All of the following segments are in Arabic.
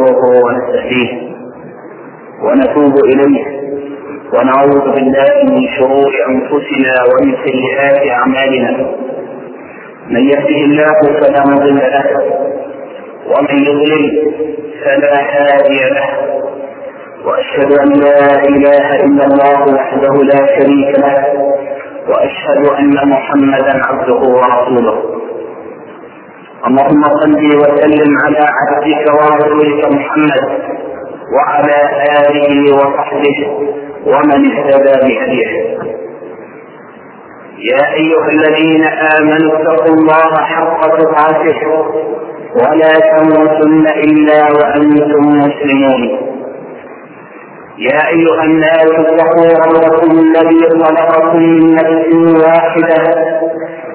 ونستغفره ونستهديه ونتوب إليه ونعوذ بالله من شرور أنفسنا ومن سيئات أعمالنا. من يهده الله فلا مضل له ومن يضلل فلا هادي له. وأشهد أن لا إله إلا الله وحده لا شريك له وأشهد أن محمدا عبده ورسوله. اللهم صل وسلم على عبدك ورسولك محمد وعلى آله وصحبه ومن اهتدى بهديه. يا أيها الذين آمنوا اتقوا الله حق تقاته ولا تموتن إلا وأنتم مسلمون. يا أيها الناس اتقوا ربكم الذي خلقكم من نفس واحدة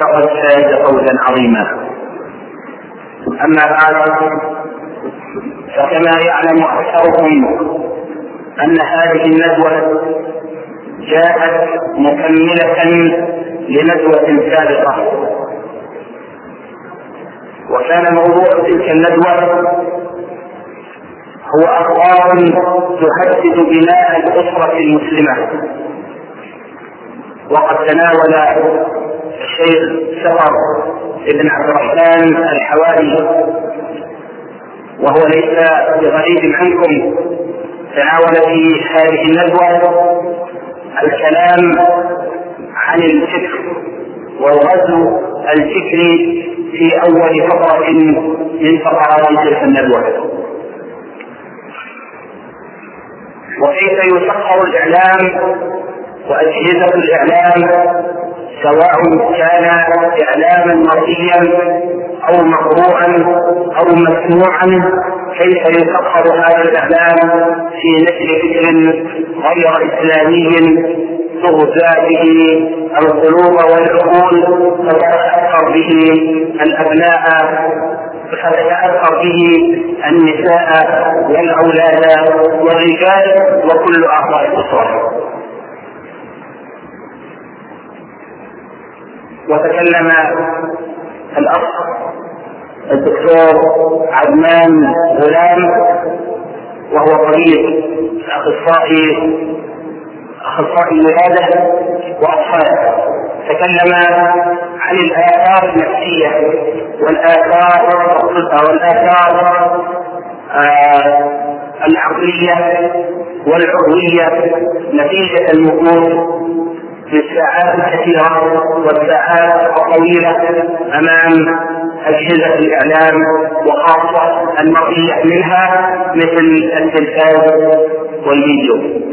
فقد فاز فوزا عظيما. أما بعد فكما يعلم أكثركم أن هذه الندوة جاءت مكملة لندوة سابقة. وكان موضوع تلك الندوة هو أخبار تهدد بناء الأسرة المسلمة. وقد تناول الشيخ سفر ابن عبد الرحمن الحواري وهو ليس بغريب عنكم تناول في هذه الندوة الكلام عن الفكر والغزو الفكري في أول فقرة من فقرات تلك الندوة وكيف يسخر الإعلام وأجهزة الإعلام سواء كان إعلاما مرئيا أو مقروءا أو مسموعا كيف يسخر هذا الإعلام في نشر فكر غير إسلامي تغزى به القلوب والعقول فتتأثر به الأبناء فتتأثر به النساء والأولاد والرجال وكل أعضاء الأسرة. وتكلم الاخ الدكتور عدنان غلام وهو طبيب أخصائي أخصائي ولاده وأطفال. تكلم عن الآثار النفسية والآثار والآثار آه العقلية والعضوية نتيجة المكوث في الساعات الكثيرة والساعات الطويلة أمام أجهزة الإعلام وخاصة المرئية منها مثل التلفاز والفيديو.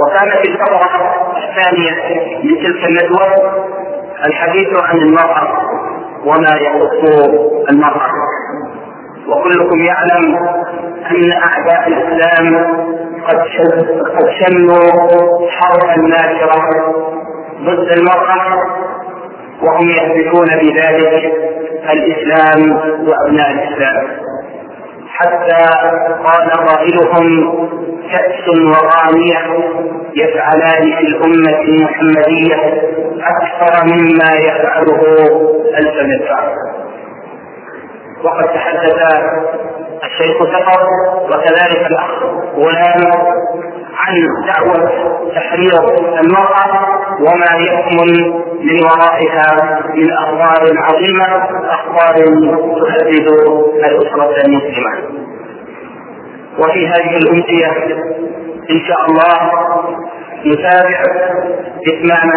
وكانت الفقرة الثانية من تلك الندوة الحديث عن المرأة وما يخص المرأة. وكلكم يعلم أن أعداء الإسلام قد قد شنوا حربا ناشرة ضد المرأة وهم يهدفون بذلك الإسلام وأبناء الإسلام. حتى قال قائلهم كأس وغانية يفعلان في الأمة المحمدية أكثر مما يفعله مدفع وقد تحدث الشيخ سفر وكذلك الأخ غلام عن دعوة تحرير المرأة وما يكمن من ورائها من أخبار عظيمة أخبار تهدد الأسرة المسلمة. وفي هذه الأمسية إن شاء الله نتابع إتمام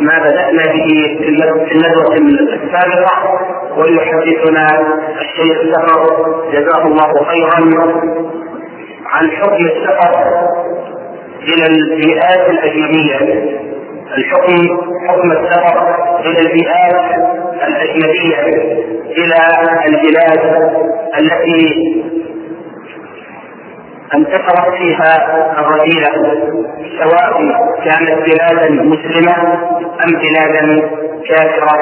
ما بدأنا به في الندوة السابقة ويحدثنا الشيخ سفر. جزاه الله خيرا. عن حكم السفر إلى البيئات الأجنبية. الحكم حكم السفر إلى البيئات الأجنبية إلى البلاد التي انتشرت فيها الرذيلة سواء كانت بلادا مسلمة أم بلادا كافرة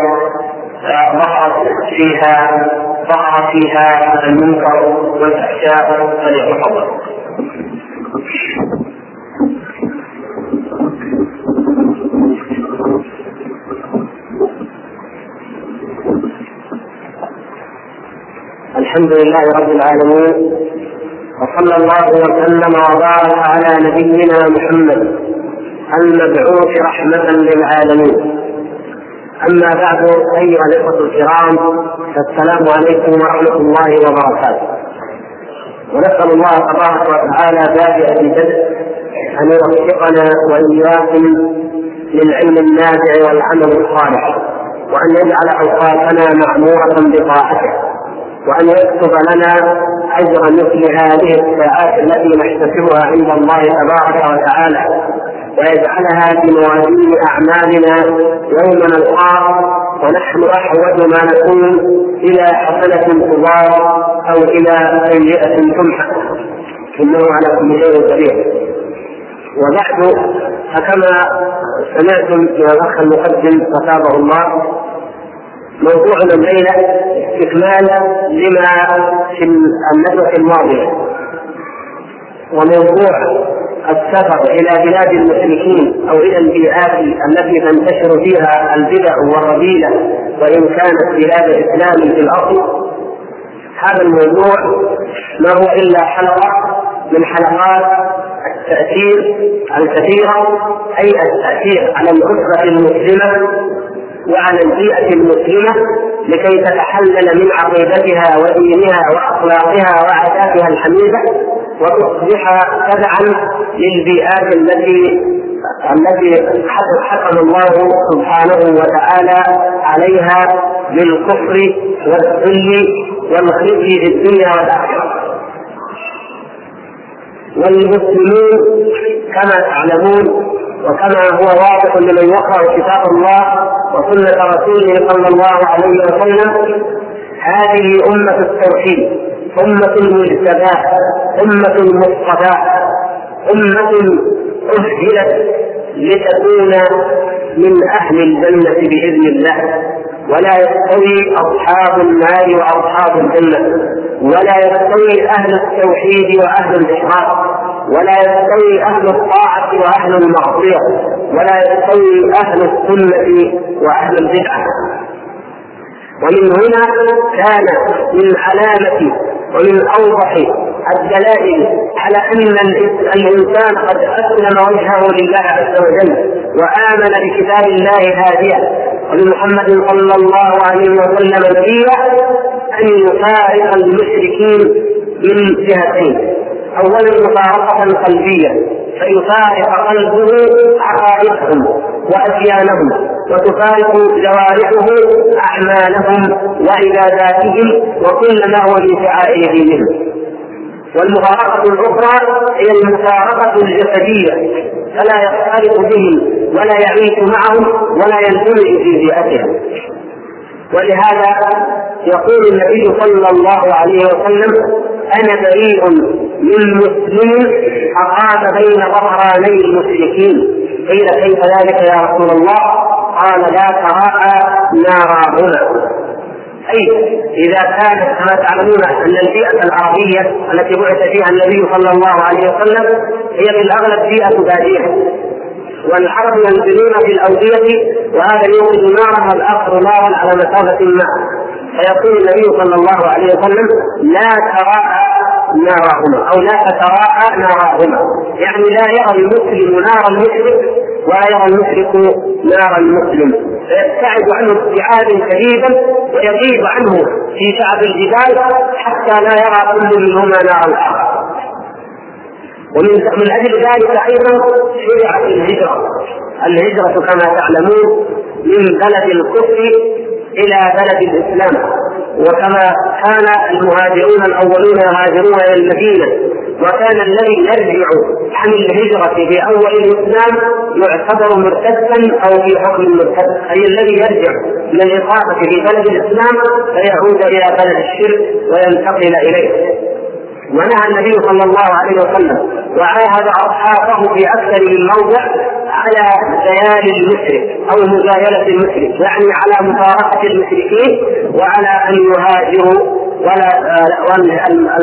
ظهرت فيها ظهر فيها المنكر والفحشاء فليتفضل. الحمد لله رب العالمين وصلى الله وسلم وبارك على نبينا محمد المبعوث رحمة للعالمين. أما بعد أيها الإخوة الكرام فالسلام عليكم ورحمة الله وبركاته. ونسأل الله تبارك وتعالى بادئ البدء أن يوفقنا وإياكم للعلم النافع والعمل الصالح وأن يجعل أوقاتنا معمورة بطاعته وأن يكتب لنا أجر مثل هذه الساعات التي نحتسبها عند الله تبارك وتعالى ويجعلها في موازين أعمالنا يوم نلقاه ونحن أحوج ما نكون إلى حسنة تضاف أو إلى سيئة تمحى. إنه على كل شيء قدير. وبعد فكما سمعتم من الأخ المقدم كتابه الله موضوعنا الليلة استكمال لما في الندوة الماضية وموضوع السفر إلى بلاد المشركين أو إلى البيئات التي تنتشر فيها البدع والرذيلة وإن كانت بلاد إسلام في الأصل. هذا الموضوع ما هو إلا حلقة من حلقات التأثير الكثيرة أي التأثير على الأسرة المسلمة وعلى البيئة المسلمة لكي تتحلل من عقيدتها ودينها وأخلاقها وعاداتها الحميدة وتصبح تبعا للبيئات التي التي حكم الله سبحانه وتعالى عليها بالكفر والذل والخزي في الدنيا والآخرة. والمسلمون كما تعلمون وكما هو واضح لمن يقرأ كتاب الله وسنة رسوله صلى الله عليه وسلم هذه أمة التوحيد أمة المجتبى أمة المصطفى أمة اهلت لتكون من أهل الجنة بإذن الله. ولا يستوي أصحاب النار وأصحاب الجنة ولا يستوي أهل التوحيد وأهل الاشراك ولا يستوي أهل الطاعة وأهل المعصية ولا يستوي أهل السنة وأهل البدعة. ومن هنا كان من علامه ومن أوضح الدلائل على أن الإنسان قد أسلم وجهه لله عز وجل وآمن بكتاب الله هاديا. وبمحمد صلى الله عليه وسلم نبيا أن يفارق المشركين من جهتين. اولا مفارقه قلبيه فيفارق قلبه عقائدهم وأديانهم وتفارق جوارحه أعمالهم وعباداتهم وكل ما هو من شعائر دينهم والمفارقة الأخرى هي المفارقة الجسدية فلا يختلط بهم ولا يعيش معهم ولا يندمج في بيئتهم ولهذا يقول النبي صلى الله عليه وسلم أنا بريء من مسلم اقام بين ظهراني المشركين. قيل كيف ذلك يا رسول الله؟ قال لا تراءى نارهما أي إذا كانت كما تعلمون أن البيئه العربية التي بعث فيها النبي صلى الله عليه وسلم هي في الأغلب بيئه بادية. والعرب ينزلون في الأودية وهذا يوقد نارا والاخر نارا على مسافة ما. فيقول النبي صلى الله عليه وسلم لا تراءى نارهما أو لا تتراءى نارهما. يعني لا يرى المسلم نار المشرك ولا يرى المشرك نار المسلم. فيبتعد عنه ابتعادا شديدا ويغيب عنه في شعب الجبال حتى لا يرى كل منهما نار الآخر ومن من أجل ذلك أيضا شرعت الهجرة. الهجرة كما تعلمون من بلد الكفر إلى بلد الإسلام. وكما كان المهاجرون الأولون يهاجرون إلى المدينة. وكان الذي يرجع عن الهجرة في أول الإسلام يعتبر مرتدا أو في حكم المرتد، أي الذي يرجع من الإقامة في بلد الإسلام فيعود إلى بلد الشرك وينتقل إليه. ونهى النبي صلى الله عليه وسلم وعاهد أصحابه في أكثر من موضع على زيال المشرك أو مزايله المشرك يعني على مفارقة المشركين وعلى أن يهاجروا ولا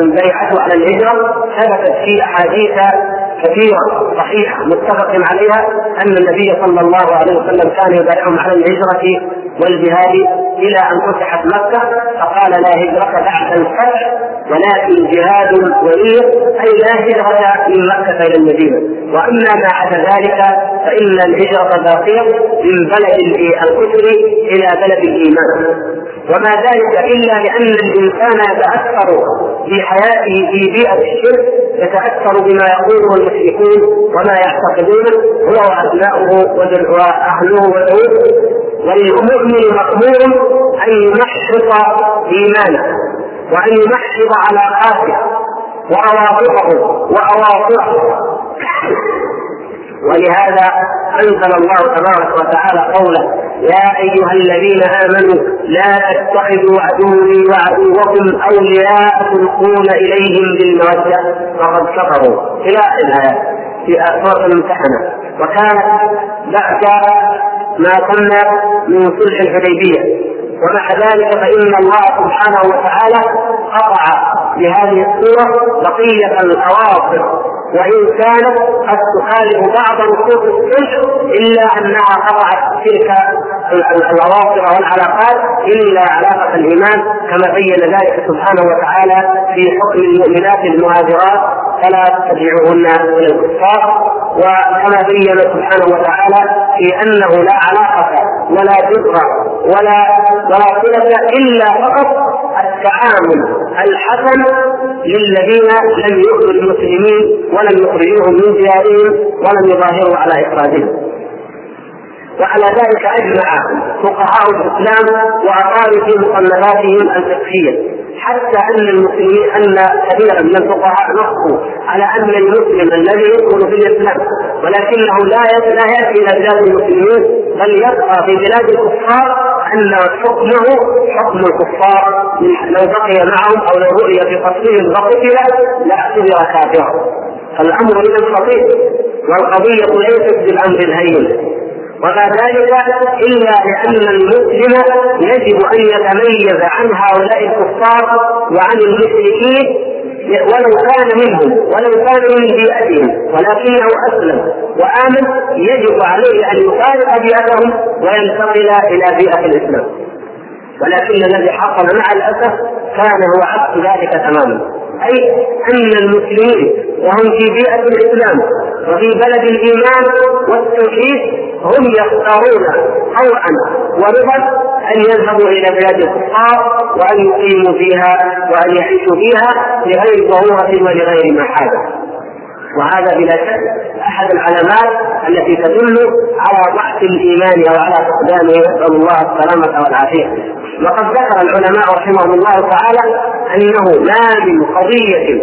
البيعة على الهجرة. ثبتت في أحاديث كثيرة صحيحة متفق عليها أن النبي صلى الله عليه وسلم كان يبايعهم على الهجرة والجهاد إلى أن فتحت مكة فقال لا هجرة بعد الفتح ولكن جهاد ولي أي لا هجرة من مكة إلى المدينة. وأما ما عدا ذلك فإن الهجرة باقية من بلد الكفر إلى بلد الإيمان. وما ذلك إلا لأن الإنسان يتأثر في حياته في بيئة الشرك يتأثر بما يقوله المشركون وما يعتقدونه هو وأبناؤه وأهله والعود وللمؤمن مأمور أن يمحص إيمانه وأن يمحص علاقاته وأواطره وأواطره ولهذا أنزل الله تبارك وتعالى قوله يا أيها الذين آمنوا لا تتخذوا عدوي وعدوكم أولياء تلقون إليهم بالمودة. فقد كفروا. إلى الايات في سوره الممتحنه وكانت بعد ما تم من صلح الحديبية. ومع ذلك فإن الله سبحانه وتعالى قطع بهذه الصورة بقية الأواصر وإن كانت قد تخالف بعض نصوص الصلح إلا أنها قطعت تلك الأواصر والعلاقات إلا علاقة الإيمان كما بين ذلك سبحانه وتعالى في حكم المؤمنات المهاجرات فلا تتبعوهن إلى الكفار. وكما بين سبحانه وتعالى في أنه لا علاقة ولا ذكر ولا ولا صلة إلا فقط التعامل الحسن للذين لم يؤذوا المسلمين ولم يخرجوهم من ديارهم ولم يظاهروا على إخراجهم وعلى ذلك أجمع فقهاء الإسلام واقالوا في مصنفاتهم الفقهية. حتى أن المسلمين أن كثيرا من الفقهاء نصوا على ان المسلم الذي يدخل في الإسلام ولكنه لا لا يأتي إلى بلاد المسلمين بل يبقى في بلاد الكفار أن حكمه حكم الكفار لو بقي معهم أو لو رؤي في قصرهم فقتل لاعتبر كافرا. فالأمر اذا خطير والقضية ليست بالأمر الهين. وما ذلك إلا لأن المسلم يجب أن يتميز عن هؤلاء الكفار وعن المشركين ولو كان منهم ولو كان من بيئتهم ولكنه أسلم وآمن يجب عليه أن يفارق بيئتهم وينتقل إلى بيئه الإسلام. ولكن الذي حصل مع الأسف كان هو عكس ذلك تماما. أي أن المسلمين وهم في بيئه الإسلام وفي بلد الإيمان والتوحيد هم يختارون طوعا ورضا أن يذهبوا إلى بلاد الكفار وأن يقيموا فيها وأن يعيشوا فيها لغير ضرورة ولغير محاله وهذا بلا شك أحد العلامات التي تدل على ضعف الإيمان أو على فقدانه نسال الله السلامه والعافية. وقد ذكر العلماء رحمهم الله تعالى أنه ما من قضية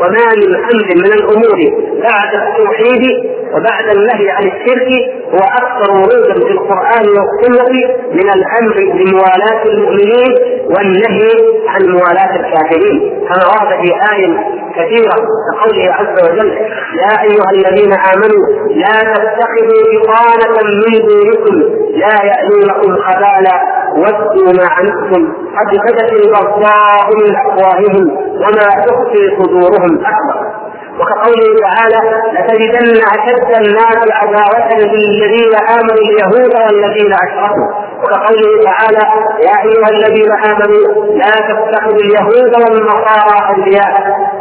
وما من أمر من الأمور بعد التوحيد وبعد النهي عن الشرك هو أكثر ورودا في القرآن والسنة من الأمر بموالاة المؤمنين والنهي عن موالاة الكافرين. كما ورد في آية كثيرة كقوله عز وجل يا أيها الذين آمنوا لا تتخذوا بطانة من دونكم لا يألونكم خبالا ودوا ما عنتم قد بدت البغضاء من أفواههم وما تخفي صدورهم أكبر. وكقوله تعالى لتجدن أشد الناس عداوة للذين آمنوا اليهود والذين أشركوا. وكقوله تعالى يا أيها الذين آمنوا لا تتخذوا اليهود والنصارى أولياء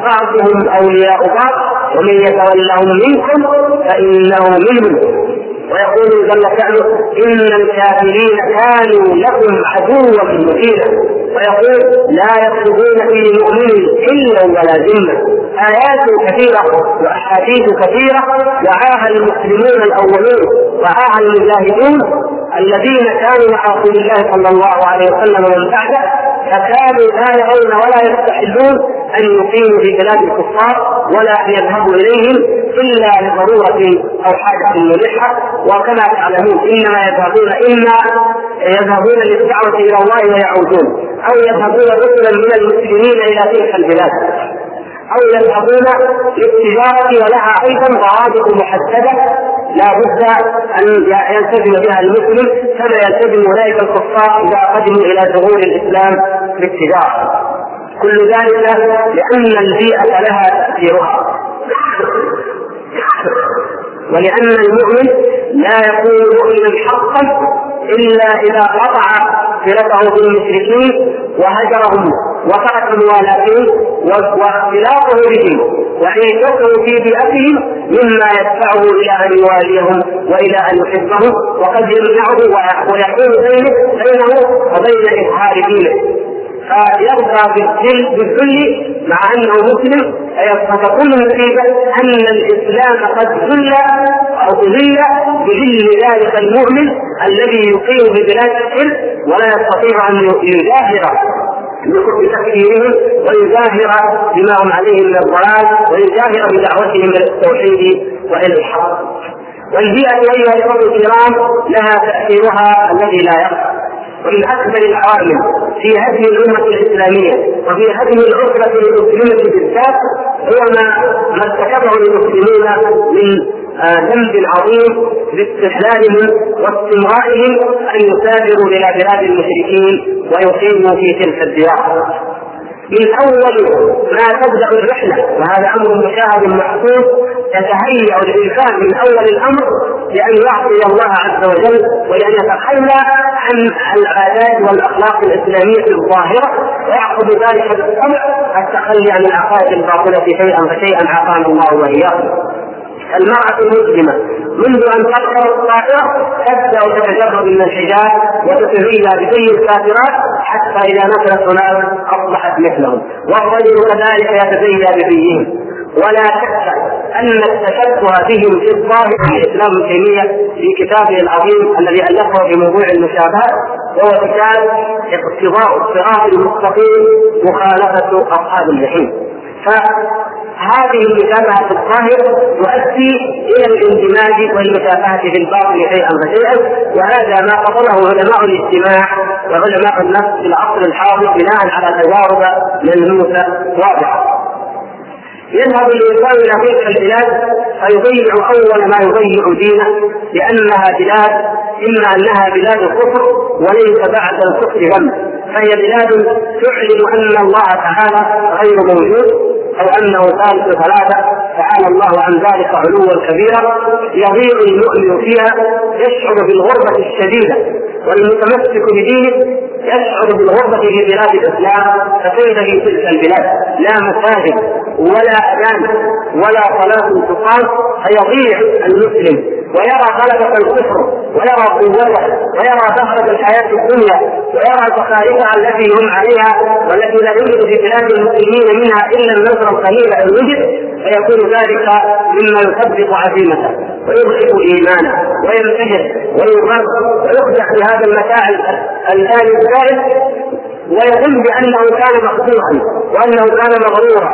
بعضهم أولياء بعض ومن يتولهم منكم فإنه منهم. ويقول جل شأنه إن الكافرين كانوا لكم عدوا مبينا. ويقول لا يطلبون في مؤمن إلا ولا ذمة. آيات كثيرة وأحاديث كثيرة وعاها المسلمون الأولون وعاها المجاهدون الذين كانوا مع رسول الله صلى الله عليه وسلم ومن بعده فكانوا لا يرون ولا يستحلون أن يقيموا في بلاد الكفار ولا أن يذهبوا إليهم إلا لضرورة أو حاجة ملحه وكما تعلمون إنما يذهبون إما يذهبون للدعوة إلى الله ويعودون أو يذهبون رسلا من المسلمين إلى تلك البلاد. أو يذهبون للتجارة ولها أيضا ضوابط محددة لا بد أن يلتزم بها المسلم كما يلتزم أولئك الكفار إذا قدموا إلى ظهور الإسلام بالتجاره كل ذلك لأن البيئة لها تأثيرها. ولأن المؤمن لا يكون مؤمنا حقا إلا إذا قطع صلته بالمشركين وهجرهم وترك موالاتهم واختلافه بهم وعيشته في بيئتهم مما يدفعه إلى أن يواليهم وإلى أن يحبهم وقد يمنعه ويحول بينه وبين إظهار دينه. فيرضى بالذل مع أنه مسلم فتكون النتيجه أن الإسلام قد ذل أو ذل بذل ذلك المؤمن الذي يقيم ببلاد الشرك ولا يستطيع أن يجاهر. بتكفيرهم ويجاهر بما هم عليه من الضلال ويجاهر بدعوتهم إلى التوحيد وإلى الحق. والبيئة أيها الإخوة الكرام لها تأثيرها الذي لا يخفى. ومن أكبر العوامل في هدم الأمة الإسلامية وفي هدم الأسرة المسلمة بالذات هو ما ما ارتكبه المسلمون من آه، ذنب عظيم باستحلالهم واستمرارهم أن يسافروا إلى بلاد المشركين ويقيموا في تلك الديار. من أول ما تبدأ الرحلة وهذا أمر مشاهد محسوس يتهيأ الانسان من أول الأمر لأن يعصي الله عز وجل ولان يتخلى عن العادات والأخلاق الإسلامية الظاهرة ويعقد ذلك بالطبع التخلي عن العقائد الباطلة شيئا فشيئا عافانا الله وإياكم. المرأة المسلمة منذ أن تركب الطائرة تبدأ تتجرد من الحجاب وتتزين بزي الكافرات حتى إذا نزلت هناك أصبحت مثلهم والرجل كذلك يتزين بزيهم ولا شك أن التشبه بهم في الظاهر في الإسلام ابن تيميه في كتابه العظيم الذي ألفه في موضوع المشابهات وهو كتاب اقتضاء الصراط المستقيم مخالفة أصحاب الجحيم. فهذه المشابهة في الظاهر تؤدي إلى الاندماج والمشابهة في الباطن شيئا فشيئا وهذا ما قصده علماء الاجتماع وعلماء النفس في العصر الحاضر بناء على تجارب ملموسة واضحة. يذهب الانسان إلى تلك البلاد فيضيع أول ما يضيع دينه لأنها بلاد اما انها بلاد الكفر وليس بعد الكفر ذنب فهي بلاد تعلن أن الله تعالى غير موجود أو أنه ثالث ثلاثة تعالى الله عن ذلك علوا كبيرا يضيع المؤمن فيها يشعر بالغربة الشديدة والمتمسك بدينه يشعر بالغربة في بلاد الإسلام فكيف في تلك البلاد؟ لا مساجد ولا أذان ولا صلاة تقام فيضيع المسلم. ويرى غلبة الكفر ويرى قوته ويرى زهرة الحياة الدنيا ويرى زخارفها التي هم عليها والتي لا يوجد في بلاد المسلمين منها إلا النصر القليل إن وجد فيكون ذلك مما يثبت عزيمته ويضعف إيمانه وينتهر ويغر ويخدع في هذا المتاع الآن الزائد. ويظن بأنه كان مخدوعا وأنه كان مغرورا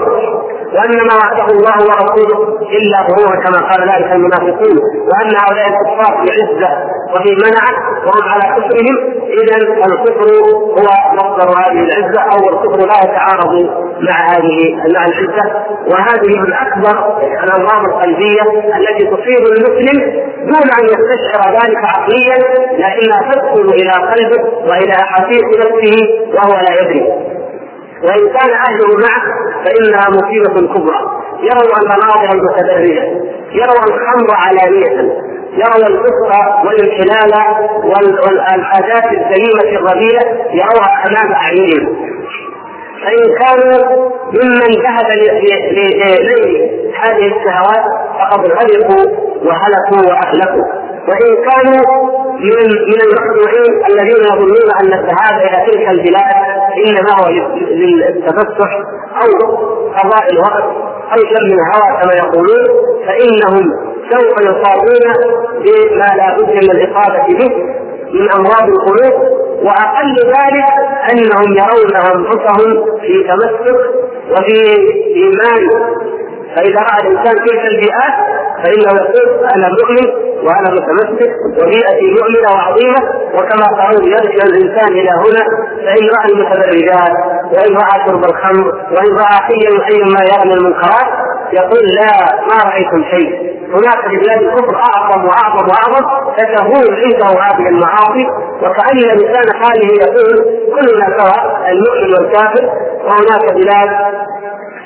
وأن ما وعده الله ورسوله إلا غرورا كما قال ذلك المنافقون وأن هؤلاء الكفار في عزة وفي منعه وهم على كفرهم. اذا الكفر هو مصدر هذه العزة أو الكفر لا يتعارض مع هذه مع العزة. وهذه من أكبر الامراض القلبية التي تصيب المسلم دون أن يستشعر ذلك عقليا لكنها تدخل إلى قلبه وإلى احاسيس نفسه وهو لا يدري. وإن كان أهله معه فإنها مصيبة كبرى. يروا المناظر المتدرجه يروا الخمر علانية. يروا الفسق والانحلال والعادات السليمه الرذيله يروها امام أعينهم. فإن كانوا ممن ذهب لنيل هذه الشهوات فقد غلقوا وهلكوا وأهلكوا. وإن كانوا من من المخدوعين الذين يظنون أن الذهاب إلى تلك البلاد إنما هو للتفسح أو قضاء الوقت أو شم الهوى كما يقولون فإنهم سوف يصابون بما لا بد من الإصابة به من أمراض القلوب وأقل ذلك أنهم يرون أنفسهم في تمسك وفي إيمان فإذا رأى الإنسان تلك البيئات فإنه يقول أنا مؤمن وأنا متمسك وبيئتي مؤمنة وعظيمة وكما قالوا يرجع الإنسان إلى هنا فإن رأى المتبرجات وإن رأى شرب الخمر وإن رأى حيا حيا ما يرى من المنكرات يقول لا ما رأيتم شيء. هناك في بلاد الكفر أعظم وأعظم وأعظم فتهون عنده هذه المعاصي وكأن لسان حاله يقول كلنا سواء المؤمن والكافر وهناك بلاد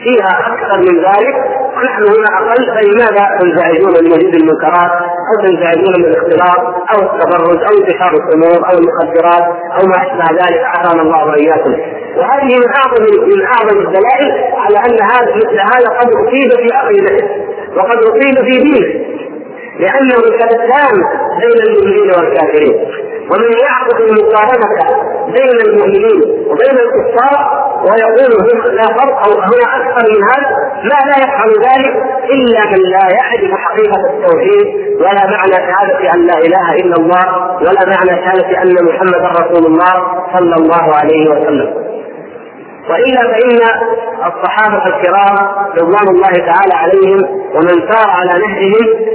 فيها أكثر من ذلك. ونحن هنا أقل فلماذا تنزعجون من مزيد المنكرات أو تنزعجون من الاختلاط أو التبرج أو انتشار الأمور أو المخدرات أو ما أشبه ذلك. عافانا الله وإياكم. وهذه من اعظم من أعظم الدلائل على أن هذا مثل هذا قد اصيب في عقيدته وقد اصيب في دينه. لأنه شتان بين المؤمنين والكافرين. ومن يعقد المقارنة بين المؤمنين وبين الكفار ويقول لا فرق أو هنا أكثر من هذا ما لا يفعل ذلك إلا من لا يعرف حقيقة التوحيد ولا معنى شهادة أن لا إله إلا الله ولا معنى شهادة أن محمدا رسول الله صلى الله عليه وسلم. وإلا فإن الصحابة الكرام رضوان الله تعالى عليهم ومن سار على نهجهم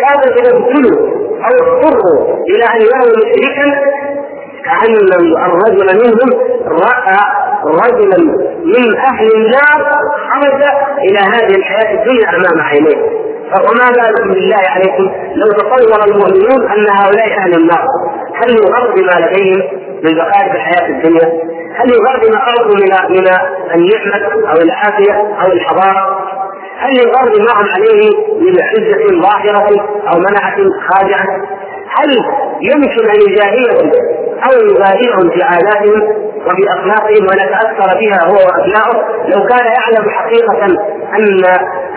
كانوا إذا ابتلوا أو اضطروا إلى أن يروا مشركا كأن الرجل منهم رأى رجلا من أهل النار خرج إلى هذه الحياة الدنيا أمام عينيه وما بالكم بالله عليكم لو تصور المؤمنون أن هؤلاء أهل النار هل يغر بما لديهم من بقايا الحياة الدنيا؟ هل يغر بما أرضوا من من النعمة أو العافية أو الحضارة؟ هل يغر بما هم عليه من عزة ظاهرة أو منعة خادعة؟ هل يمكن أن يجاهلهم أو يباهيهم في عاداتهم وفي اخلاقهم ونتاثر بها هو وابنائه لو كان يعلم حقيقة أن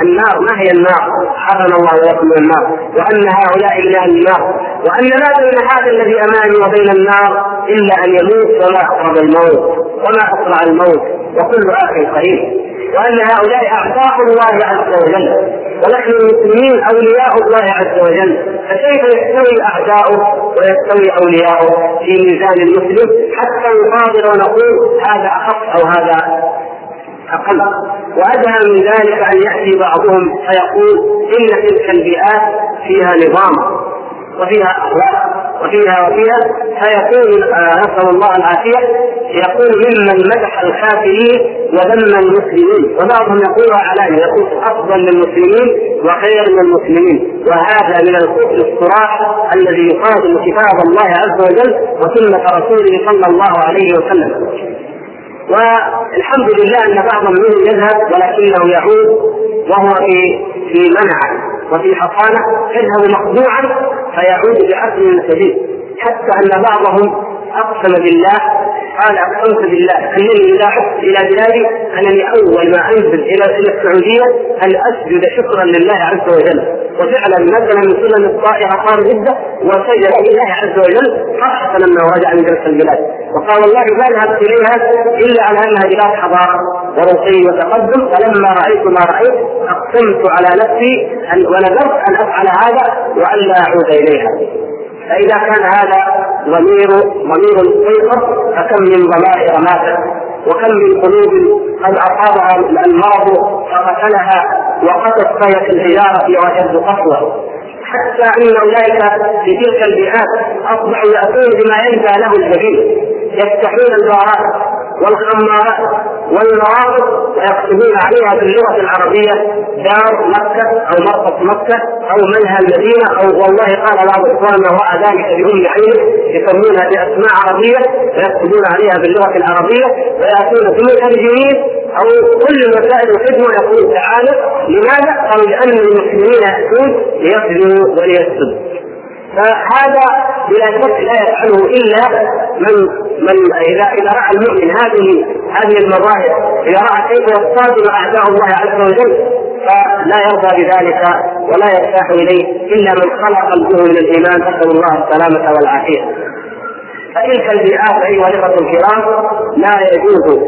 النار ما هي النار؟ حرم الله لكم النار. وأن هؤلاء إلى النار. وأن ما بين هذا الذي امامي وبين النار إلا أن يموت وما اقرب الموت وما أسرع الموت. وكل اخر قريب. وأن هؤلاء اعداء الله عز وجل ونحن المسلمين أولياء الله عز وجل. فكيف يستوي اعداؤه ويستوي اولياؤه في ميزان المسلم حتى نقابل ونقول هذا أخف أو هذا أقل؟ وأدهى من ذلك أن يأتي بعضهم فيقول إن تلك البيئات فيها نظام وفيها أخلاق. وفيها وفيها فيكون آه، نسأل الله العافية يقول ممن مدح الكافرين وذم المسلمين. وبعضهم يقول علانية. يقول أفضل للمسلمين وخير من المسلمين وهذا من الكفر الصراح الذي يقابل كتاب الله عز وجل وسنة رسوله صلى الله عليه وسلم. والحمد لله أن بعضهم منهم يذهب ولكنه يعود وهو في في منع. وفي حصانه يذهب مخدوعا فيعود بعقل شديد حتى أن بعضهم أقسم بالله قال أقسمت بالله أنني إذا عدت إلى بلادي أنني أول ما أنزل إلى إلى السعودية أن أسجد شكرا لله عز وجل. وفعلا نزل من سنن الطائرة قام جدة وسجد لله عز وجل خاصه انه رجع من تلك البلاد. وقال والله ما ذهبت إليها إلا على انها بلاد حضارة ورقي وتقدم. فلما رأيت ما رأيت أقسمت على نفسي أن ونذرت أن أفعل هذا والا أعود إليها. فإذا كان هذا ضمير ضمير السيطر فكم من ضمائر ماتت وكم من قلوب قد أصابها المرض فقتلها وقد فيت الحجارة وأشد قسوة حتى إن اولئك في تلك البيئات أصبحوا يأتون بما ينفع له الجبين يفتحون البارات والخمارات والمرافق ويكتبون عليها باللغة العربية دار مكة أو مرقص مكة أو منهى المدينة أو والله قال بعض إخواننا راى ذلك بام عينه يسمونها بأسماء عربية ويكتبون عليها باللغة العربية ويأتون بمترجمين أو كل مسائل الخدمه يقول تعالى لماذا؟ قالوا لأن المسلمين يأتون ليخدموا وليسلموا فهذا بلا شك لا يفعله إلا من من اذا إذا رأى المؤمن هذه هذه المظاهر إذا رأى كيف يصطادم أعداء الله عز وجل فلا يرضى بذلك ولا يرتاح إليه إلا من خلق قلبه من الإيمان نسأل الله السلامة والعافية. فتلك البيئات أيها الإخوة الكرام لا يجوز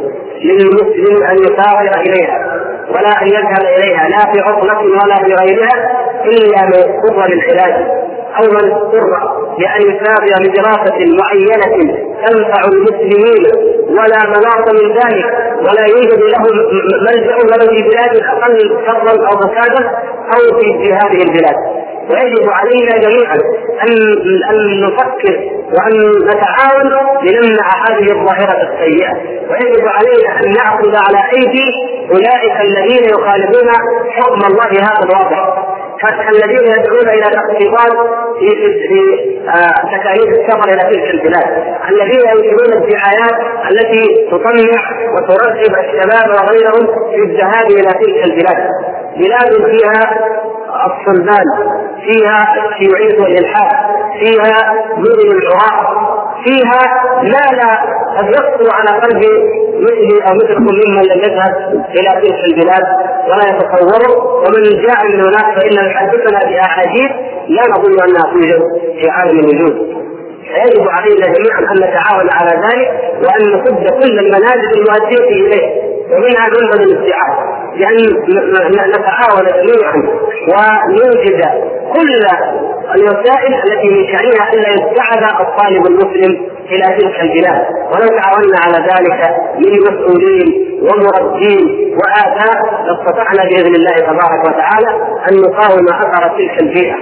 للمسلم ان يسافر إليها ولا أن يذهب إليها لا في عطلة ولا في غيرها إلا من قبل العلاج. أو من اضطر بان يسافر لدراسه معينة تنفع المسلمين ولا مناط من ذلك ولا يوجد له ملجا ولو في بلاد أقل شرا أو فسادا أو في هذه البلاد. ويجب علينا جميعا أن أن نفكر وأن نتعاون لنمنع هذه الظاهرة السيئة. ويجب علينا أن ناخذ على أيدي أولئك الذين يخالفون حكم الله هذا الواضح كالذين يدعون إلى الاقتضاد في في آه، تكاليف السفر إلى تلك البلاد، الذين ينشرون الدعايات التي تطمع وترغب الشباب وغيرهم في الذهاب إلى تلك البلاد، بلاد فيها الصلبان فيها الشيوعية والإلحاد فيها مدن العراق فيها ما لا قد يخطر على قلب مثلي أو مثلكم ممن لم يذهب إلى تلك البلاد ولا يتصور ومن جاء من هناك فانه يحدثنا بأحاديث لا نظن أنها توجد في عالم الوجود. فيجب علينا جميعا أن نتعاون على ذلك وأن نسد كل المنازل المؤدية إليه. ومنها منبذ الاستيعاب بان نتعاون جميعا ونوجد كل الوسائل التي من شأنها الا يبتعد الطالب المسلم إلى تلك البلاد. ولو تعاوننا على ذلك من مسؤولين ومربين وآباء لاستطعنا بإذن الله تبارك وتعالى أن نقاوم أثر تلك البيئة.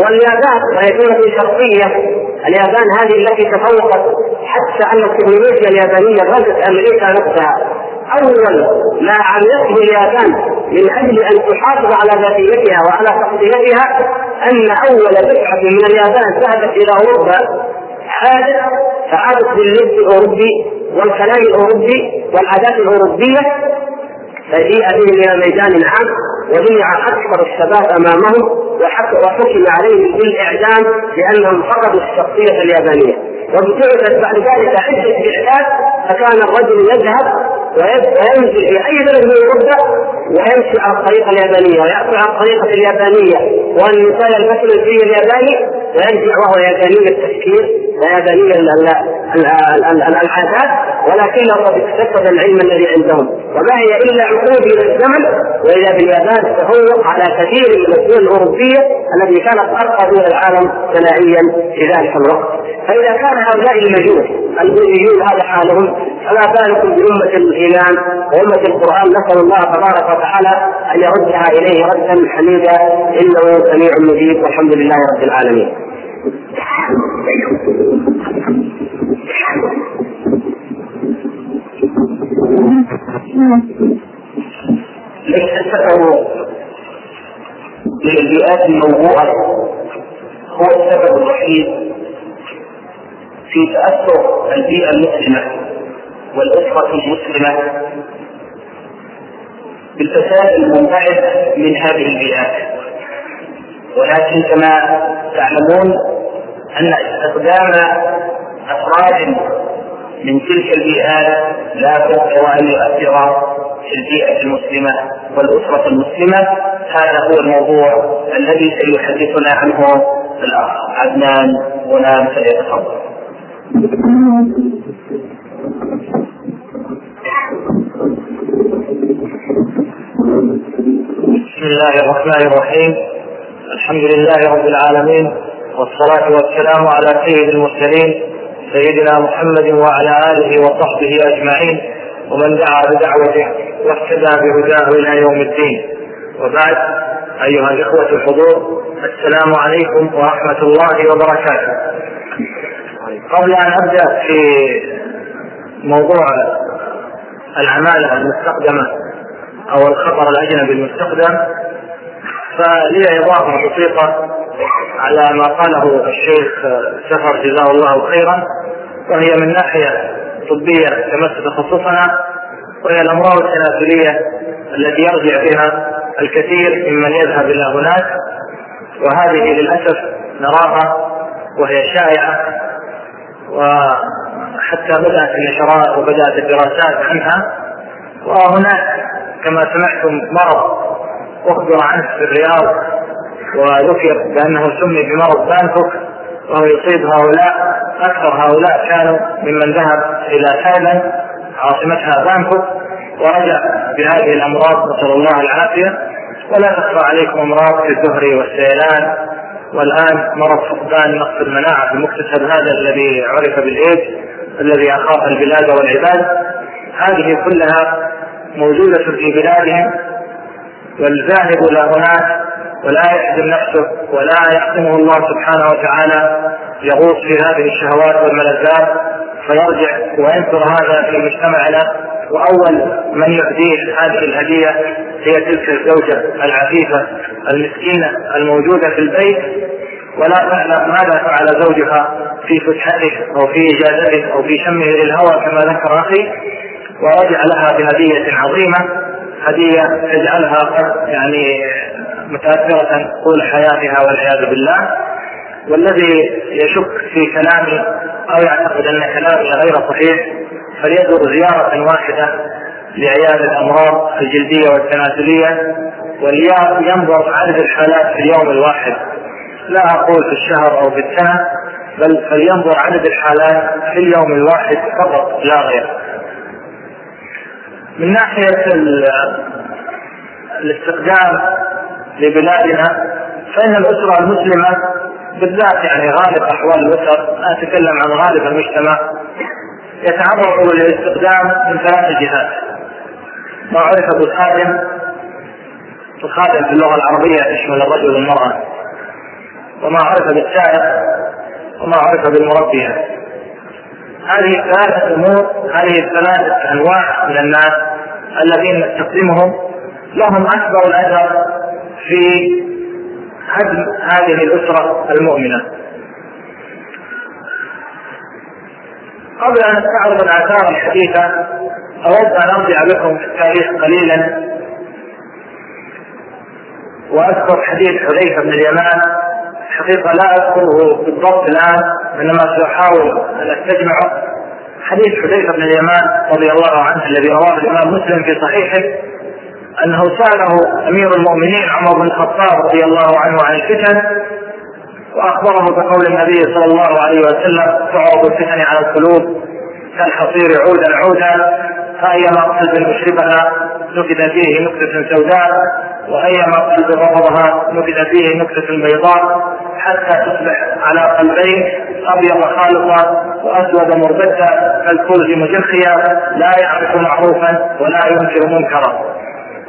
واليابان وهي دولة شرقية. اليابان هذه التي تفوقت حتى أن التكنولوجيا اليابانيه غزت أمريكا نفسها. اول ما عملته اليابان من أجل أن تحافظ على ذاتيتها وعلى شخصيتها أن أول دفعة من اليابان ذهبت إلى أوروبا عادت فعادت باللبس الأوروبي والكلام الأوروبي والعادات الأوروبية فجيء بهم إلى ميدان عام وجمع أكثر الشباب أمامهم وحكم عليهم بالاعدام لانهم فقدوا الشخصية اليابانية. وابتعدت بعد ذلك عدة بعثات فكان الرجل يذهب وينزل في أي بلد من أوروبا ويمشي على الطريقة اليابانية ويأكل على الطريقة اليابانية. والمثال الفصل الفي الياباني ويرجع وهو ياباني التفكير وياباني العادات ولكنه قد اكتسب العلم الذي عندهم. وما هي إلا عقود من الزمن واذا باليابان تفوق على كثير من الدول الأوروبية التي كانت أرقى دول العالم صناعيا في ذلك الوقت. فإذا كان هؤلاء المجوس البوذيون هذا حالهم فما بالكم بأمة الإيمان وأمة القرآن نسأل الله تبارك وتعالى أن يردها إليه ردا حميدا إنه سميع مجيب والحمد لله رب العالمين. ليس السبب للبيئات الموضوعه هو السبب الوحيد في تأثر البيئة المسلمة والأسرة المسلمة بالفساد المنبعث من هذه البيئات ولكن كما تعلمون أن استخدام أفراد من تلك البيئات لا بد وأن يؤثر في البيئة المسلمة والأسرة المسلمة هذا هو الموضوع الذي سيحدثنا عنه الأخ عدنان غلام فليتفضل. بسم الله الرحمن الرحيم. الحمد لله رب العالمين والصلاة والسلام على سيد المرسلين سيدنا محمد وعلى آله وصحبه أجمعين. ومن دعا بدعوته واهتدى بهداه إلى يوم الدين. وبعد أيها الإخوة الحضور السلام عليكم ورحمة الله وبركاته. قبل أن أبدأ في موضوع العمالة المستخدمة أو الخطر الأجنبي المستخدم فلي إضافة بسيطة على ما قاله الشيخ سفر جزاه الله خيرا وهي من ناحية طبية تمس تخصصنا وهي الأمراض التناسليه التي يرجع فيها الكثير ممن يذهب إلى هناك وهذه للأسف نراها وهي شائعة وحتى بدأت النشرات وبدأت الدراسات عنها. وهناك كما سمعتم مرض أخبر عنه في الرياض وذكر بأنه سمي بمرض بانكوك وهو يصيب هؤلاء أكثر هؤلاء كانوا ممن ذهب إلى تايلاند عاصمتها بانكوك ورجع بهذه الأمراض نسأل الله العافية. ولا تخفى عليكم أمراض كالزهري والسيلان. والآن مرض فقدان نقص المناعة المكتسب هذا الذي عرف بالإيدز. الذي أخاف البلاد والعباد هذه كلها موجودة في بلادهم والذاهب إلى هناك ولا يحزن نفسه ولا يحكمه الله سبحانه وتعالى يغوص في هذه الشهوات والملذات فيرجع وينشر هذا في مجتمعنا وأول من يهديه هذه الهدية هي تلك الزوجة العفيفة المسكينة الموجودة في البيت ولا تعلم ماذا فعل زوجها في فسحته أو في إجازته أو في شمه للهوى كما ذكر أخي؟ ورجع لها بهدية عظيمة هدية تجعلها يعني متأثرة طول حياتها والعياذ بالله. والذي يشك في كلامي أو يعتقد أن كلامي غير صحيح فليزر زيارة واحدة لعيادة الأمراض الجلدية والتناسليه ولينظر عدد الحالات في اليوم الواحد. لا أقول في الشهر أو في السنة بل فلينظر عدد الحالات في اليوم الواحد فقط لا غير من ناحية الاستخدام لبلادنا فإن الأسرة المسلمة بالذات يعني غالب أحوال الأسر أتكلم عن غالب المجتمع يتعرض للاستخدام من ثلاث جهات. ما عرف بالخادم الخادم؟ في اللغة العربية يشمل الرجل والمرأة وما عرف بالسائق وما عرف بالمربية. هذه الثلاثة أمور هذه الثلاثة أنواع من الناس الذين نستخدمهم. لهم أكبر الأثر في هدم هذه الأسرة المؤمنة. قبل أن أستعرض الآثار الحديثة أود أن أرجع بكم في التاريخ قليلا. وأذكر حديث حذيفة بن اليمان حقيقة لا أذكره بالضبط الآن إنما سأحاول أن أستجمعه. حديث حذيفة بن اليمان رضي الله عنه الذي رواه الإمام مسلم في صحيحه أنه سأله أمير المؤمنين عمر بن الخطاب رضي الله عنه عن الفتن وأخبره بقول النبي صلى الله عليه وسلم تعرض الفتن على القلوب كالحصير عودا عودا فأيما قلب مشربها نكت فيه نكته سوداء وايما قلب رفضها نكت فيه نكته بيضاء حتى تصبح على قلبين أبيض خالصا وأسود مربدا كالكرز مجخيا لا يعرف معروفا ولا ينكر منكرا.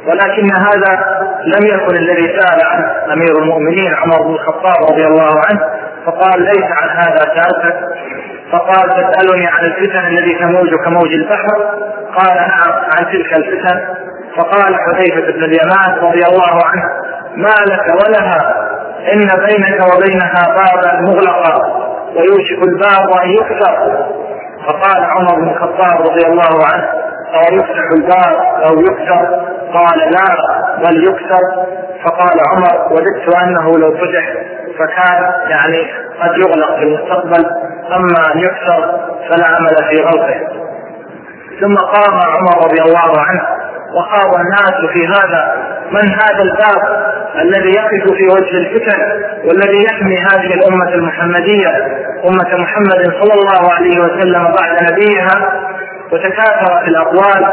ولكن هذا لم يكن الذي سأل عنه أمير المؤمنين عمر بن الخطاب رضي الله عنه فقال ليس عن هذا سألتك. فقال تسألني عن الفتن الذي تموج كموج البحر. قال نعم عن تلك الفتن. فقال حذيفة بن اليمان رضي الله عنه ما لك ولها إن بينك وبينها بابا مغلقا ويوشك الباب أن يكسر فقال عمر بن الخطاب رضي الله عنه أو يفتح الباب أو يكسر قال لا بل يكسر فقال عمر وددت أنه لو فتح فكان يعني قد يغلق في المستقبل أما أن يكسر فلا عمل في غلقه ثم قام عمر رضي الله عنه وخاض الناس في هذا من هذا الباب الذي يقف في وجه الفتن والذي يحمي هذه الأمة المحمدية أمة محمد صلى الله عليه وسلم بعد نبيها وتكاثرت الأقوال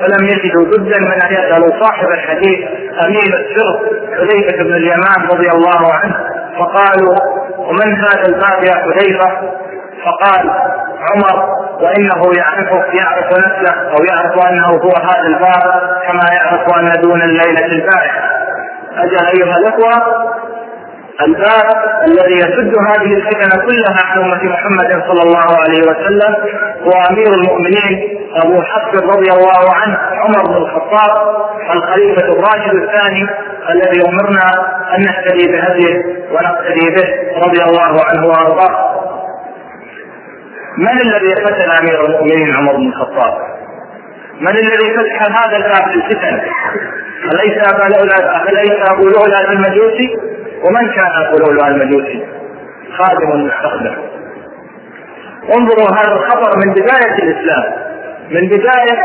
فلم يجدوا بدا من أن يسألوا صاحب الحديث امين السر حذيفة بن اليمان رضي الله عنه فقالوا ومن هذا الباب يا حذيفة؟ فقال عمر وإنه يعرف يعرف نفسه أو يعرف أنه هو هذا الباب كما يعرف أن دون الليلة البارحة أجل أيها الأخوة الباب الذي يسد هذه الفتن كلها عن أمة محمد صلى الله عليه وسلم هو أمير المؤمنين أبو حفص رضي الله عنه عمر بن الخطاب الخليفة الراشد الثاني الذي أمرنا أن نهتدي بهديه ونقتدي به رضي الله عنه وأرضاه. من الذي قتل أمير المؤمنين عمر بن الخطاب؟ من الذي فتح هذا الباب للفتن؟ أليس أبا لؤلؤ أليس أبو لؤلؤ المجوسي؟ ومن كان أبو لؤلؤ المجوسي خادم مستخدم انظروا هذا الخبر من بداية الإسلام من بداية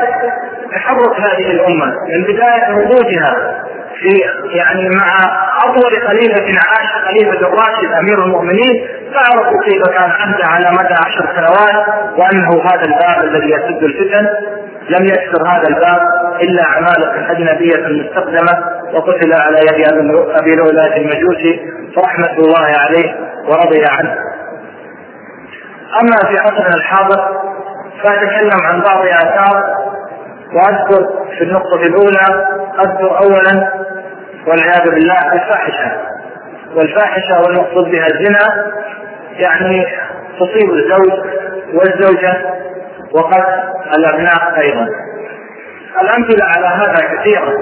تحرك هذه الأمة من بداية نضوجها في يعني مع أطول خليفة عاش خليفة الراشد أمير المؤمنين تعرفوا كيف كان عهده على مدى عشر سنوات وأنه هذا الباب الذي يسد الفتن لم يكسر هذا الباب إلا عمالقه اجنبيه مستخدمه وقتل على يد أبي لؤلؤة المجوسي فرحمه الله عليه ورضي عنه. أما في عصرنا الحاضر فأتكلم عن بعض آثار وأذكر في النقطة الأولى أذكر اولا والعياذ بالله الفاحشة. والفاحشة والمقصود بها الزنا يعني تصيب الزوج والزوجة وقد الأبناء أيضا. الأمثلة على هذا كثيرة.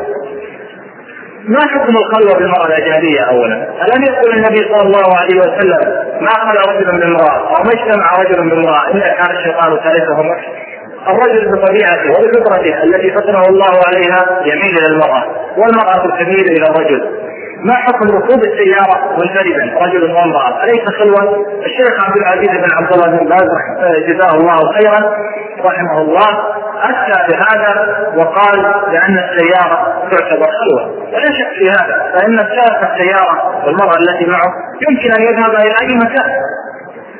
ما حكم الخلوة بالمرأة الاجنبيه اولا؟ الم يقل النبي صلى الله عليه وسلم ما خلى رجل بامراه أو ما اجتمع رجل بامراه إلا كان الشيطان ثالثهما الرجل بطبيعته وبفطرته التي فطره الله عليها يميل إلى المرأة والمرأة تميل إلى الرجل. ما حكم ركوب السيارة منفردا؟ رجل وامرأة أليس خلوة؟ الشيخ عبد العزيز بن عبد الله بن باز جزاه الله خيرا رحمه الله أفتى بهذا وقال بأن السيارة تعتبر خلوة. ولا شك في هذا فإن سائق السيارة والمرأة التي معه يمكن أن يذهب إلى أي مكان.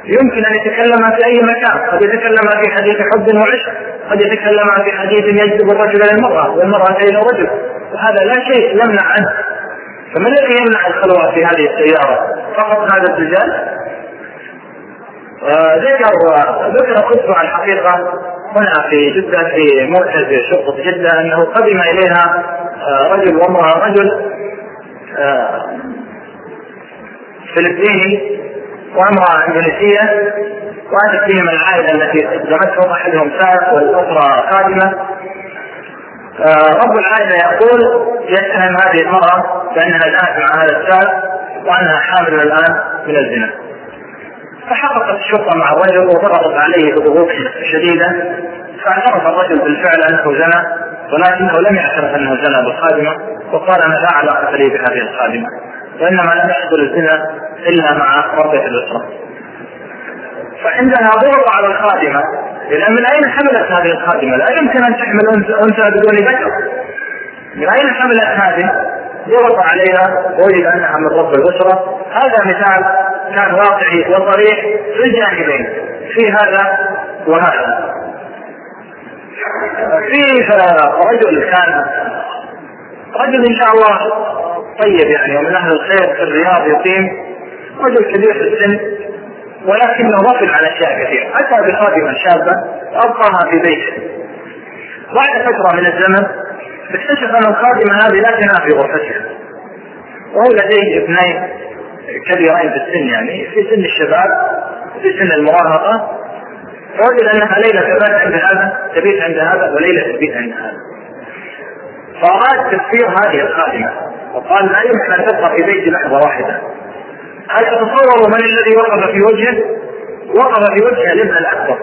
يمكن أن يتكلم في أي مكان، قد يتكلم في حديث حب وعشق، قد يتكلم في حديث يجذب الرجل إلى المرأة والمرأة إلى الرجل، وهذا لا شيء يمنع عنه، فما الذي يمنع الخلوة في هذه السيارة؟ فقط هذا الرجال؟ ذكر ذكر قصة الحقيقة هنا في جدة في مركز شرطة جدة أنه قدم إليها آه، رجل وامرأة رجل آه، فلبيني وأمرأة إندونيسية وهذه فيهم العائلة التي قدمتهم أحدهم سائق والأخرى خادمة. آه، رب العائلة يقول يتهم هذه المرأة بأنها زانت مع هذا الشاب وأنها حامل الآن من الزنا. فحققت الشرطة مع الرجل وضغطت عليه بضغوط شديدة. فاعترف الرجل بالفعل أنه زنى ولكنه لم يعترف أنه زنى بالخادمة وقال أنا لا علاقة لي بهذه الخادمة؟ وإنما لم يحصل الزنا إلا مع ربة الأسرة. فعندها ضغط على الخادمة إذا من أين حملت هذه الخادمة؟ لا يمكن أن تحمل أنثى بدون ذكر. من أين حملت هذه؟ ضغط عليها وجد أنها من رب الأسرة، هذا مثال كان واقعي وصريح في الجانبين في هذا وهذا. في رجل كان رجل إن شاء الله طيب يعني ومن أهل الخير في الرياض يقيم رجل كبير في السن ولكنه غفل عن أشياء كثيرة، اتى بخادمة شابة ابقاها في بيته. بعد فترة من الزمن اكتشف أن الخادمة هذه لا تنام في غرفتها. وهو لديه ابنين كبيرين في السن يعني في سن الشباب في سن المراهقة فوجد أنها ليلة تبات عند هذا تبيت عند هذا وليلة تبيت عند هذا. فأراد تفسير هذه الخادمة وقال لا يمكن أن تبقى في بيتي لحظة واحدة هل تتصوروا من الذي وقف في وجهه؟ وقف في وجه الابن الأكبر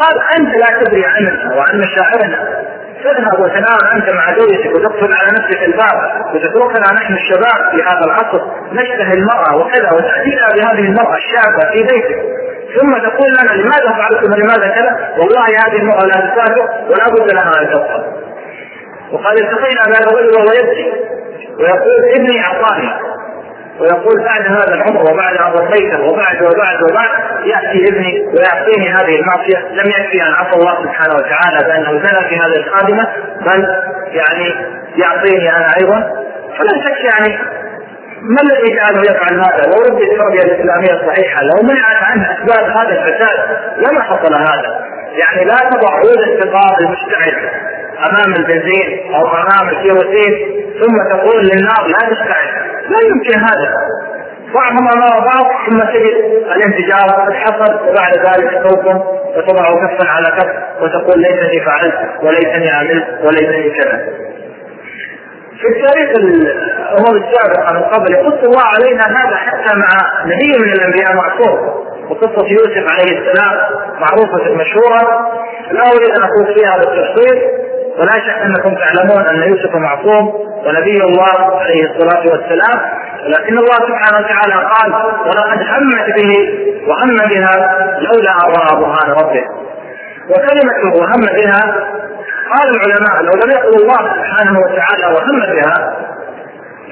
قال أنت لا تدري عننا وعن مشاعرنا تذهب وتنام أنت مع زوجتك وتقفل على نفسك الباب وتتركنا نحن الشباب في هذا العصر نشتهي المرأة وكذا وتأتينا بهذه المرأة الشابة في بيتك ثم تقول لنا لماذا فعلتم ولماذا كذا؟ والله هذه المرأة لا تسافر ولا بد لها أن تبقى. وقال التقينا بهذا الرجل وهو يبكي ويقول ابني أعطاني ويقول بعد هذا العمر وبعد هذا البيت وبعد وبعد وبعد يأتي ابني ويعطيني هذه المعصية لم يكفي أن عصى الله سبحانه وتعالى بأنه زنى في هذه الخادمة بل يعني يعطيني أنا أيضا فلا شك يعني ما الذي جعله يفعل هذا؟ لو ردت التربية الإسلامية الصحيحه، لو منعت عنه أسباب هذا الفساد لما حصل هذا. يعني لا تضع عود السقاط المشتعل أمام البنزين أو أمام الكيروسين ثم تقول للنار لا تشتعل لا يمكن هذا. ضعهم أمام بعض ثم تجد الانفجار قد حصل وبعد ذلك توقف وتضع كفا على كف وتقول ليتني فعلت وليتني عملت وليتني كذا في التاريخ الأمم السابقة من قبل يقص الله علينا هذا حتى مع نبي من الأنبياء معصوم. وقصة يوسف عليه السلام معروفة مشهورة. لا أريد أن أقول فيها بالتفصيل. ولا شك أنكم تعلمون أن يوسف معصوم ونبي الله عليه الصلاة والسلام لكن الله سبحانه وتعالى قال ولقد همت به وهم بها لولا أن رأى برهان ربه. وكلمة وهم بها قال العلماء لو لم يقل الله سبحانه وتعالى وهم بها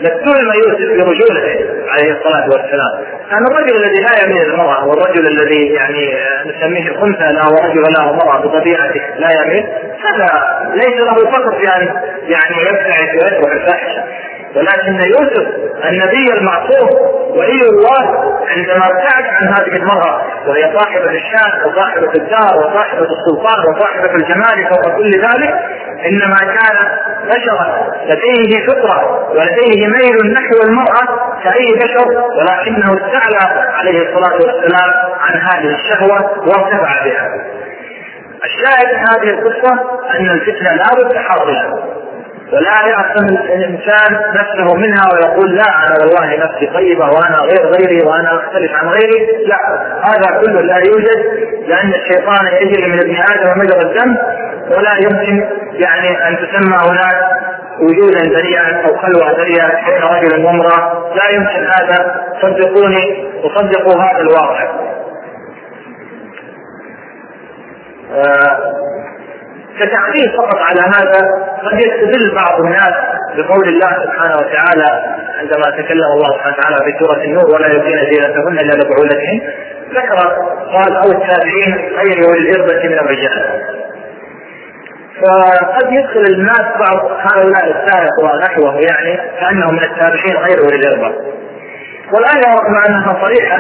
لاتهم يوسف برجولته عليه الصلاة والسلام. كان الرجل الذي لا يميل المرأة والرجل الذي يعني نسميه الانثى له ورجل له مراه بطبيعته لا يميل هذا ليس له فقط يعني يعني يبتعد ويترك الفاحشة. ولكن يوسف النبي المعصوم ولي الله عندما ابتعد عن هذه المرأة وهي صاحبة الشان وصاحبة الدار وصاحبة السلطان وصاحبة الجمال فوق كل ذلك إنما كان بشرا لديه فطرة ولديه ميل نحو المرأة كأي بشر ولكنه استعلى عليه الصلاة والسلام عن هذه الشهوة وارتفع بها. الشاهد من هذه القصة أن الفتنة لا بد حاضرة. ولا يعصم الإنسان نفسه منها ويقول لا أنا والله نفسي طيبة وأنا غير غيري وأنا أختلف عن غيري، لا هذا كله لا يوجد لأن الشيطان يجري من ابن آدم مجرى الدم ولا يمكن يعني أن تسمى هناك وجودا بريئا أو خلوة بريئه بين رجل وامرأة، لا يمكن هذا صدقوني وصدقوا هذا الواقع. آه كتعقيب فقط على هذا قد يستدل بعض الناس بقول الله سبحانه وتعالى عندما تكلم الله سبحانه وتعالى في سوره النور ولا يبدين زينتهن إلا لبعولتهن ذكر قال أو التابعين غير أولي الاربه من الرجال. فقد يدخل الناس بعض هؤلاء السائق ونحوه يعني كأنهم من التابعين غير أولي الاربه والآية رغم أنها صريحة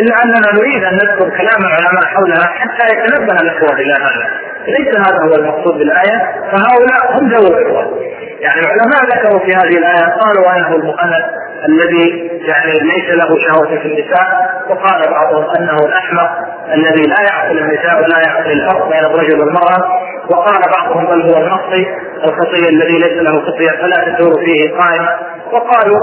إلا أننا نريد أن نذكر كلام العلماء حولها حتى يتنبه الإخوة إلى هذا. ليس هذا هو المقصود بالآية فهؤلاء هم ذوي الإخوة يعني العلماء ذكروا في هذه الآية قالوا أنه المؤنث الذي يعني ليس له شهوة في النساء وقال بعضهم أنه الأحمق الذي لا يعقل النساء ولا يعقل الفرق بين الرجل والمرأة. وقال بعضهم بل هو المخطي الخطي الذي ليس له خطية فلا تدور فيه قائمة. وقالوا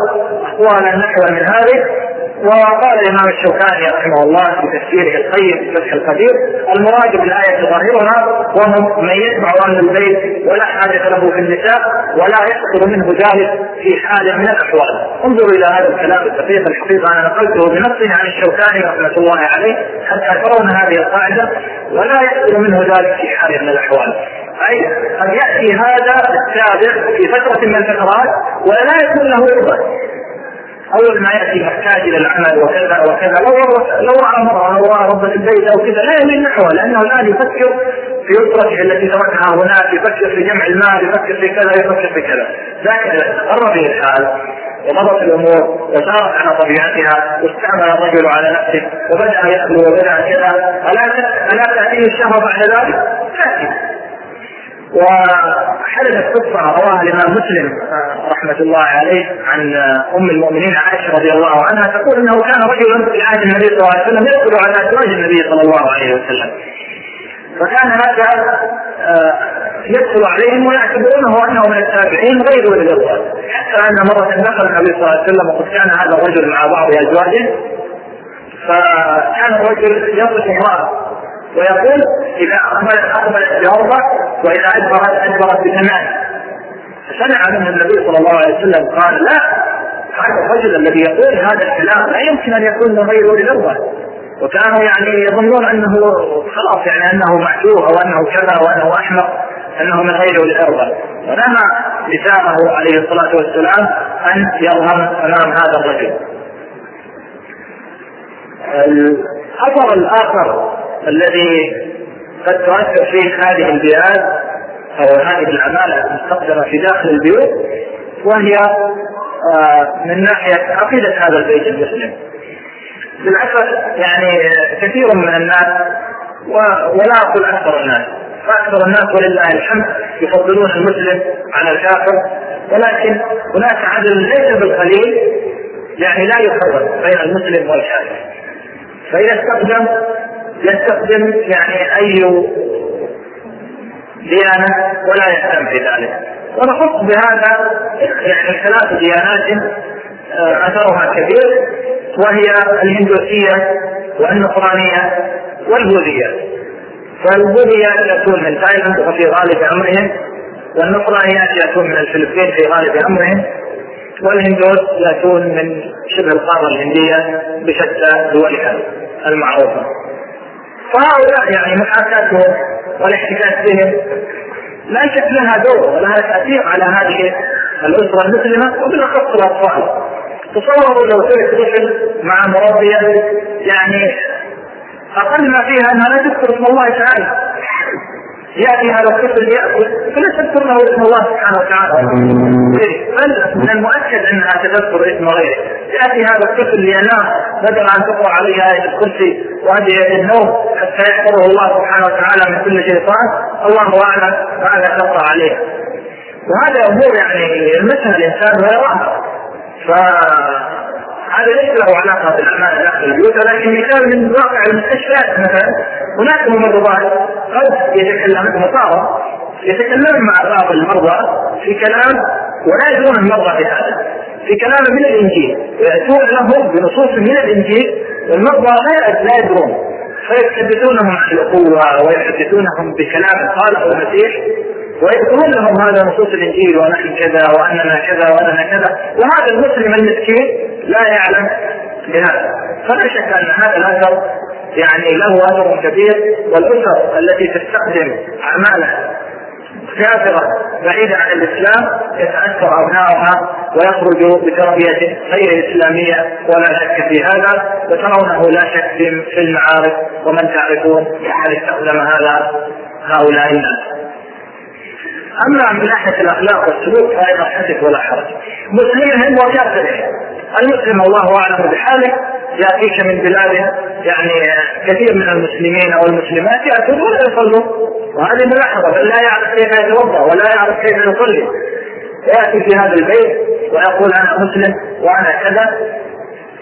أقوالا نحو من هذه. وقال الإمام الشوكاني رحمه الله في تفسيره في فتح القدير المراد بالآية ظاهرها وهم من يتبع أهل البيت ولا حاجة له في النساء ولا يحصل منه ذلك في حال من الأحوال. انظروا إلى هذا الكلام الدقيق الحقيقة أنا نقلته بنصه عن الشوكاني رحمة الله عليه حتى ترون هذه القاعدة ولا يحصل منه ذلك في حال من الأحوال. اي قد يأتي هذا السابق في فترة من الفترات ولا يكون له رضا. أول ما يأتي محتاج إلى العمل وكذا وكذا. لو لو رأى امراه أو رأى ربة البيت أو كذا لا يميل نحوه لأنه الآن يفكر في اسرته التي تركها هناك يفكر في جمع المال يفكر في كذا يفكر في كذا. لكن قر به الحال ومضت الأمور وسارت على طبيعتها واستعمل الرجل على نفسه وبدأ يخلو وبدأ كذا. ألا ألا تأتيه الشهوه بعد ذلك؟ تاتي وحدثت قصة رواها الإمام مسلم رحمة الله عليه عن أم المؤمنين عائشة رضي الله عنها تقول أنه كان رجلا في عهد النبي صلى الله عليه وسلم يدخل على أزواج النبي صلى الله عليه وسلم. فكان هذا آه، يدخل عليهم ويعتبرونه أنه من التابعين غير الارواح حتى أن مرة دخل النبي صلى الله عليه وسلم وقد كان هذا الرجل مع بعض أزواجه فكان الرجل يصف امرأة. ويقول إذا اقبلت اقبلت باربع وإذا ادبرت ادبرت بثمان فسمع منه النبي صلى الله عليه وسلم قال لا هذا الرجل الذي يقول هذا الكلام لا يمكن أن يكون من غير أولي الاربع وكانوا يعني يظنون أنه خلاص يعني أنه معتوه أو أنه كذا وانه أحمق أنه من غير أولي الاربع ونهى نساءه عليه الصلاة والسلام أن يظهر أمام هذا الرجل. الأثر الآخر الذي قد تؤثر فيه هذه البيئات أو هذه العماله المستخدمه في داخل البيوت وهي آه، من ناحية عقيدة هذا البيت المسلم. للاسف يعني كثير من الناس ولا أقول أكثر الناس فأكثر الناس ولله الحمد يفضلون المسلم على الكافر ولكن هناك عدد ليس بالقليل يعني لا يفرق بين المسلم والكافر فإذا استخدم يستخدم يعني أي ديانة ولا يهتم بذلك. ونخص بهذا يعني ثلاث ديانات آه، أثرها كبير وهي الهندوسية والنصرانية والبوذية. فالبوذية يأتون من تايلاند وفي غالب أمرهم والنصرانيات يأتون من الفلبين في غالب أمرهم والهندوس يأتون من شبه القارة الهندية بشتى دولها المعروفة. فهؤلاء يعني محاكاتهم والاحتكاك بهم لا شك لها دور ولها تأثير على هذه الأسرة المسلمة وبالأخص الأطفال. تصوروا لو ترك طفل مع مربيه يعني أقل ما فيها أنها لا تذكر اسم الله تعالى. يأتي هذا الطفل ياكل فلا تذكر له اسم الله سبحانه وتعالى. بل من المؤكد أنها تذكر اسم غيره. يأتي هذا الطفل لينام بدل أن تقرأ عليه آية الكرسي وهذه النوم حتى يحفظه الله سبحانه وتعالى من كل شيطان. الله أعلم ماذا تقرأ عليه. وهذا امور يعني يلمسها الإنسان ويراها ف هذا ليس له علاقة بالأعمال داخل البيوت ولكن مثال من واقع المستشفيات مثلا هناك ممرضات قد يتكلم مصارى يتكلمون مع بعض المرضى في كلام ولا يدرون المرضى في هذا في كلام من الإنجيل. وياتون لهم بنصوص من الإنجيل والمرضى لا لا يدرون. فيحدثونهم عن الأخوة ويحدثونهم بكلام قاله المسيح ويذكرون لهم هذا نصوص الإنجيل ونحن كذا وأننا كذا وأننا كذا. وهذا المسلم المسكين لا يعلم بهذا. فلا شك أن هذا الأثر يعني له أثر كبير والأسر التي تستخدم اعمالها كافرة بعيدة عن الإسلام يتأثر أبنائها ويخرجوا بتربية غير إسلامية ولا شك في هذا. وترونه لا شك في المعارف ومن تعرفون هل استخدم هذا هؤلاء الناس. أما من ناحية الأخلاق والسلوك فايضا حدث ولا حرج. مسلمهم وكافرهم المسلم الله أعلم بحاله يأتيك من بلاد يعني كثير من المسلمين أو المسلمات يأتون ولا يصلون. وهذه ملاحظة بل لا يعرف كيف يتوضأ ولا يعرف كيف يصلي. يأتي في هذا البيت ويقول أنا مسلم وأنا كذا.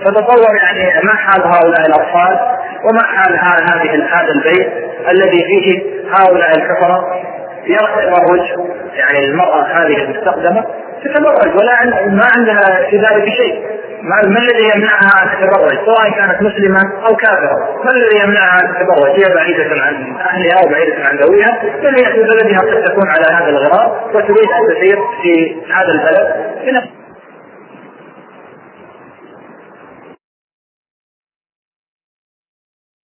فتصور يعني ما حال هؤلاء الأطفال وما حال هذه هذا البيت الذي فيه هؤلاء الكفرة. يتبرج يعني المرأة هذه المستخدمة تتبرج ولا ما عندها في ذلك شيء. ما, الذي يمنعها أن تتبرج؟ سواء كانت مسلمة أو كافرة. ما الذي يمنعها أن تتبرج؟ هي بعيدة عن أهلها وبعيده عن ذويها. بل هي في بلدها قد تكون على هذا الغرار وتريد أن تسير في هذا البلد. بنفس